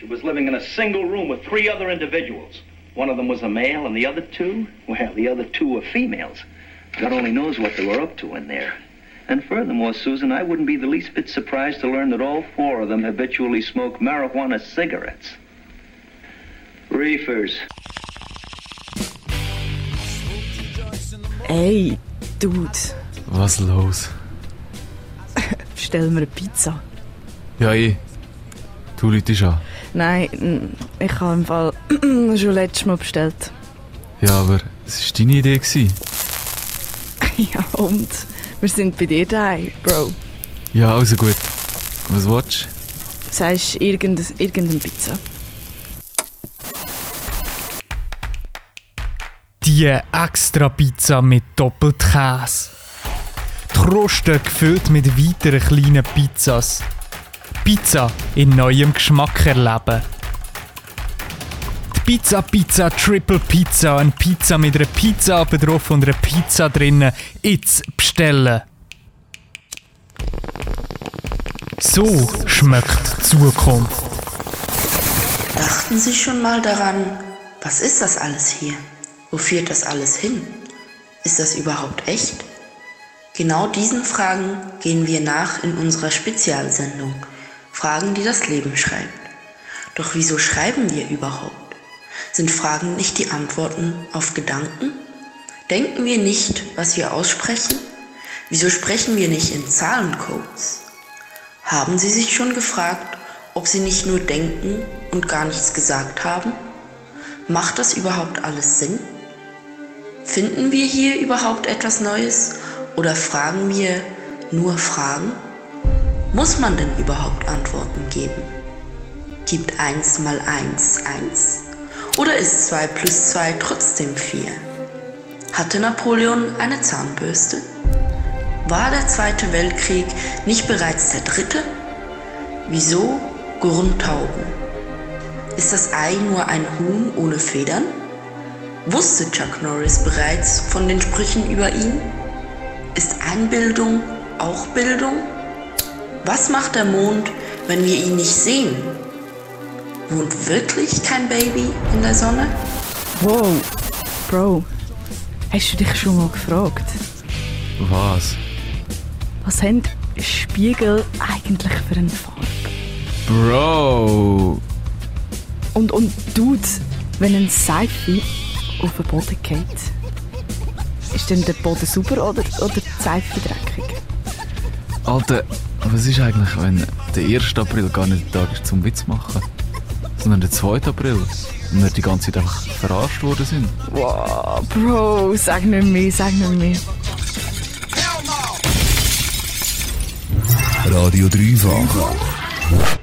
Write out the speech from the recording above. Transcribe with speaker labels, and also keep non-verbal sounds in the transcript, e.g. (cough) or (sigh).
Speaker 1: She was living in a single room with three other individuals. One of them was a male, and the other two, well, the other two were females. God only knows what they were up to in there. And furthermore, Susan, I wouldn't be the least bit surprised to learn that all four of them habitually smoke marijuana cigarettes. Reefers.
Speaker 2: Ey, Dude,
Speaker 3: Was los? (laughs)
Speaker 2: bestell mir eine Pizza.
Speaker 3: Ja, ich. Du läutest an.
Speaker 2: Nein, ich habe im Fall (clears throat) schon letztes Mal bestellt.
Speaker 3: Ja, aber es war deine Idee. Gewesen. (laughs)
Speaker 2: Ja, und? Wir sind bei dir daheim, Bro.
Speaker 3: Ja, also gut. Was willst
Speaker 2: Du sagst irgendeine, irgendeine Pizza.
Speaker 4: Die extra Pizza mit Doppelkäse. Die Kruste gefüllt mit weiteren kleinen Pizzas. Pizza in neuem Geschmack erleben. Die Pizza Pizza Triple Pizza, eine Pizza mit einer Pizza drauf und einer Pizza drinnen. Jetzt bestellen. So schmeckt die Zukunft.
Speaker 5: Dachten Sie schon mal daran, was ist das alles hier? Wo führt das alles hin? Ist das überhaupt echt? Genau diesen Fragen gehen wir nach in unserer Spezialsendung. Fragen, die das Leben schreibt. Doch wieso schreiben wir überhaupt? Sind Fragen nicht die Antworten auf Gedanken? Denken wir nicht, was wir aussprechen? Wieso sprechen wir nicht in Zahlencodes? Haben Sie sich schon gefragt, ob Sie nicht nur denken und gar nichts gesagt haben? Macht das überhaupt alles Sinn? Finden wir hier überhaupt etwas Neues oder fragen wir nur Fragen? Muss man denn überhaupt Antworten geben? Gibt 1 mal 1 1? Oder ist 2 plus 2 trotzdem 4? Hatte Napoleon eine Zahnbürste? War der Zweite Weltkrieg nicht bereits der dritte? Wieso gurren Tauben? Ist das Ei nur ein Huhn ohne Federn? Wusste Chuck Norris bereits von den Sprüchen über ihn? Ist Einbildung auch Bildung? Was macht der Mond, wenn wir ihn nicht sehen? Wohnt wirklich kein Baby in der Sonne?
Speaker 2: Wow, Bro, hast du dich schon mal gefragt,
Speaker 3: Was?
Speaker 2: was haben Spiegel eigentlich für eine Farbe?
Speaker 3: Bro!
Speaker 2: Und, und Dude, wenn ein Seife auf den Boden geht, ist dann der Boden sauber oder, oder die Seife dreckig?
Speaker 3: Alter, was ist eigentlich, wenn der 1. April gar nicht der Tag ist zum Witz machen? Sondern der 2. April? Und wir die ganze Zeit einfach verarscht worden sind?
Speaker 2: Wow, Bro, sag nicht mehr, sag nicht mehr.
Speaker 6: Radio Dreifach.